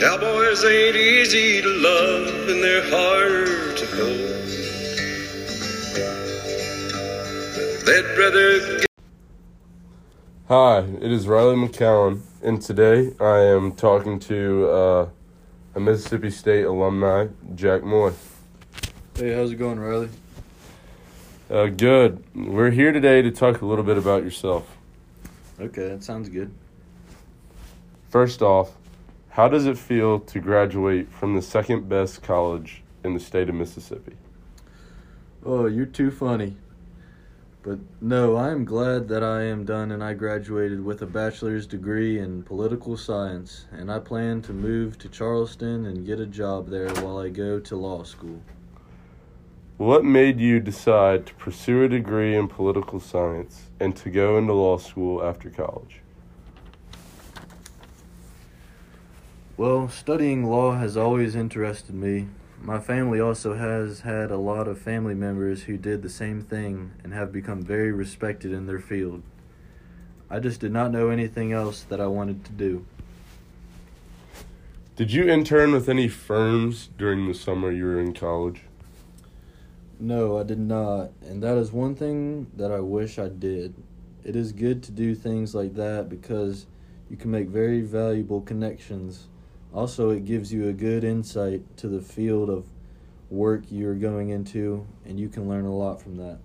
Cowboys ain't easy to love and they're hard to hold. They'd rather get Hi, it is Riley McCowan, and today I am talking to uh, a Mississippi State alumni, Jack Moy. Hey, how's it going, Riley? Uh, good. We're here today to talk a little bit about yourself. Okay, that sounds good. First off, how does it feel to graduate from the second best college in the state of Mississippi? Oh, you're too funny. But no, I am glad that I am done and I graduated with a bachelor's degree in political science, and I plan to move to Charleston and get a job there while I go to law school. What made you decide to pursue a degree in political science and to go into law school after college? Well, studying law has always interested me. My family also has had a lot of family members who did the same thing and have become very respected in their field. I just did not know anything else that I wanted to do. Did you intern with any firms during the summer you were in college? No, I did not, and that is one thing that I wish I did. It is good to do things like that because you can make very valuable connections. Also, it gives you a good insight to the field of work you're going into, and you can learn a lot from that.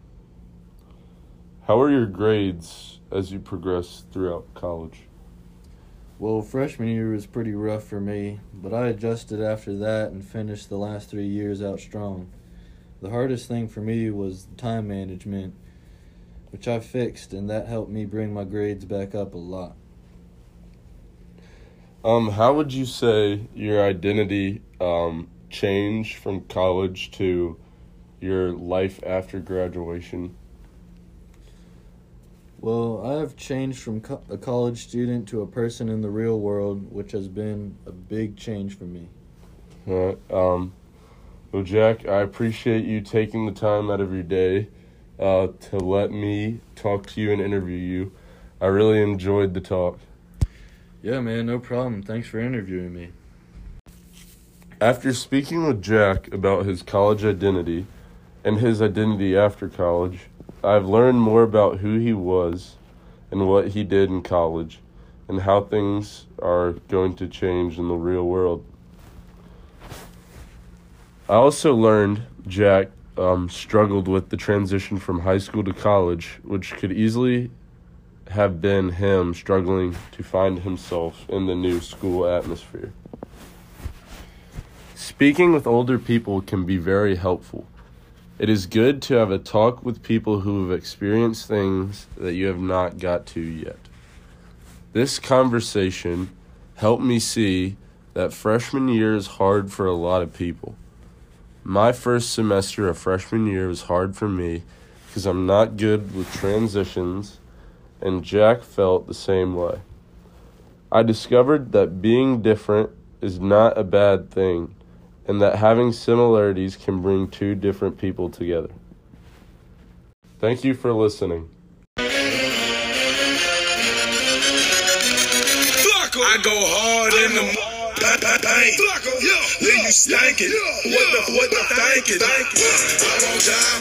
How are your grades as you progress throughout college? Well, freshman year was pretty rough for me, but I adjusted after that and finished the last three years out strong. The hardest thing for me was time management, which I fixed, and that helped me bring my grades back up a lot. Um, how would you say your identity um, changed from college to your life after graduation? Well, I have changed from co- a college student to a person in the real world, which has been a big change for me. All right. Um, well, Jack, I appreciate you taking the time out of your day uh, to let me talk to you and interview you. I really enjoyed the talk. Yeah, man, no problem. Thanks for interviewing me. After speaking with Jack about his college identity and his identity after college, I've learned more about who he was and what he did in college and how things are going to change in the real world. I also learned Jack um, struggled with the transition from high school to college, which could easily have been him struggling to find himself in the new school atmosphere. Speaking with older people can be very helpful. It is good to have a talk with people who have experienced things that you have not got to yet. This conversation helped me see that freshman year is hard for a lot of people. My first semester of freshman year was hard for me because I'm not good with transitions, and Jack felt the same way. I discovered that being different is not a bad thing, and that having similarities can bring two different people together. Thank you for listening. I go hard in the paint. Flacco, yeah, leave you stankin'. What the what the thinking? I won't die.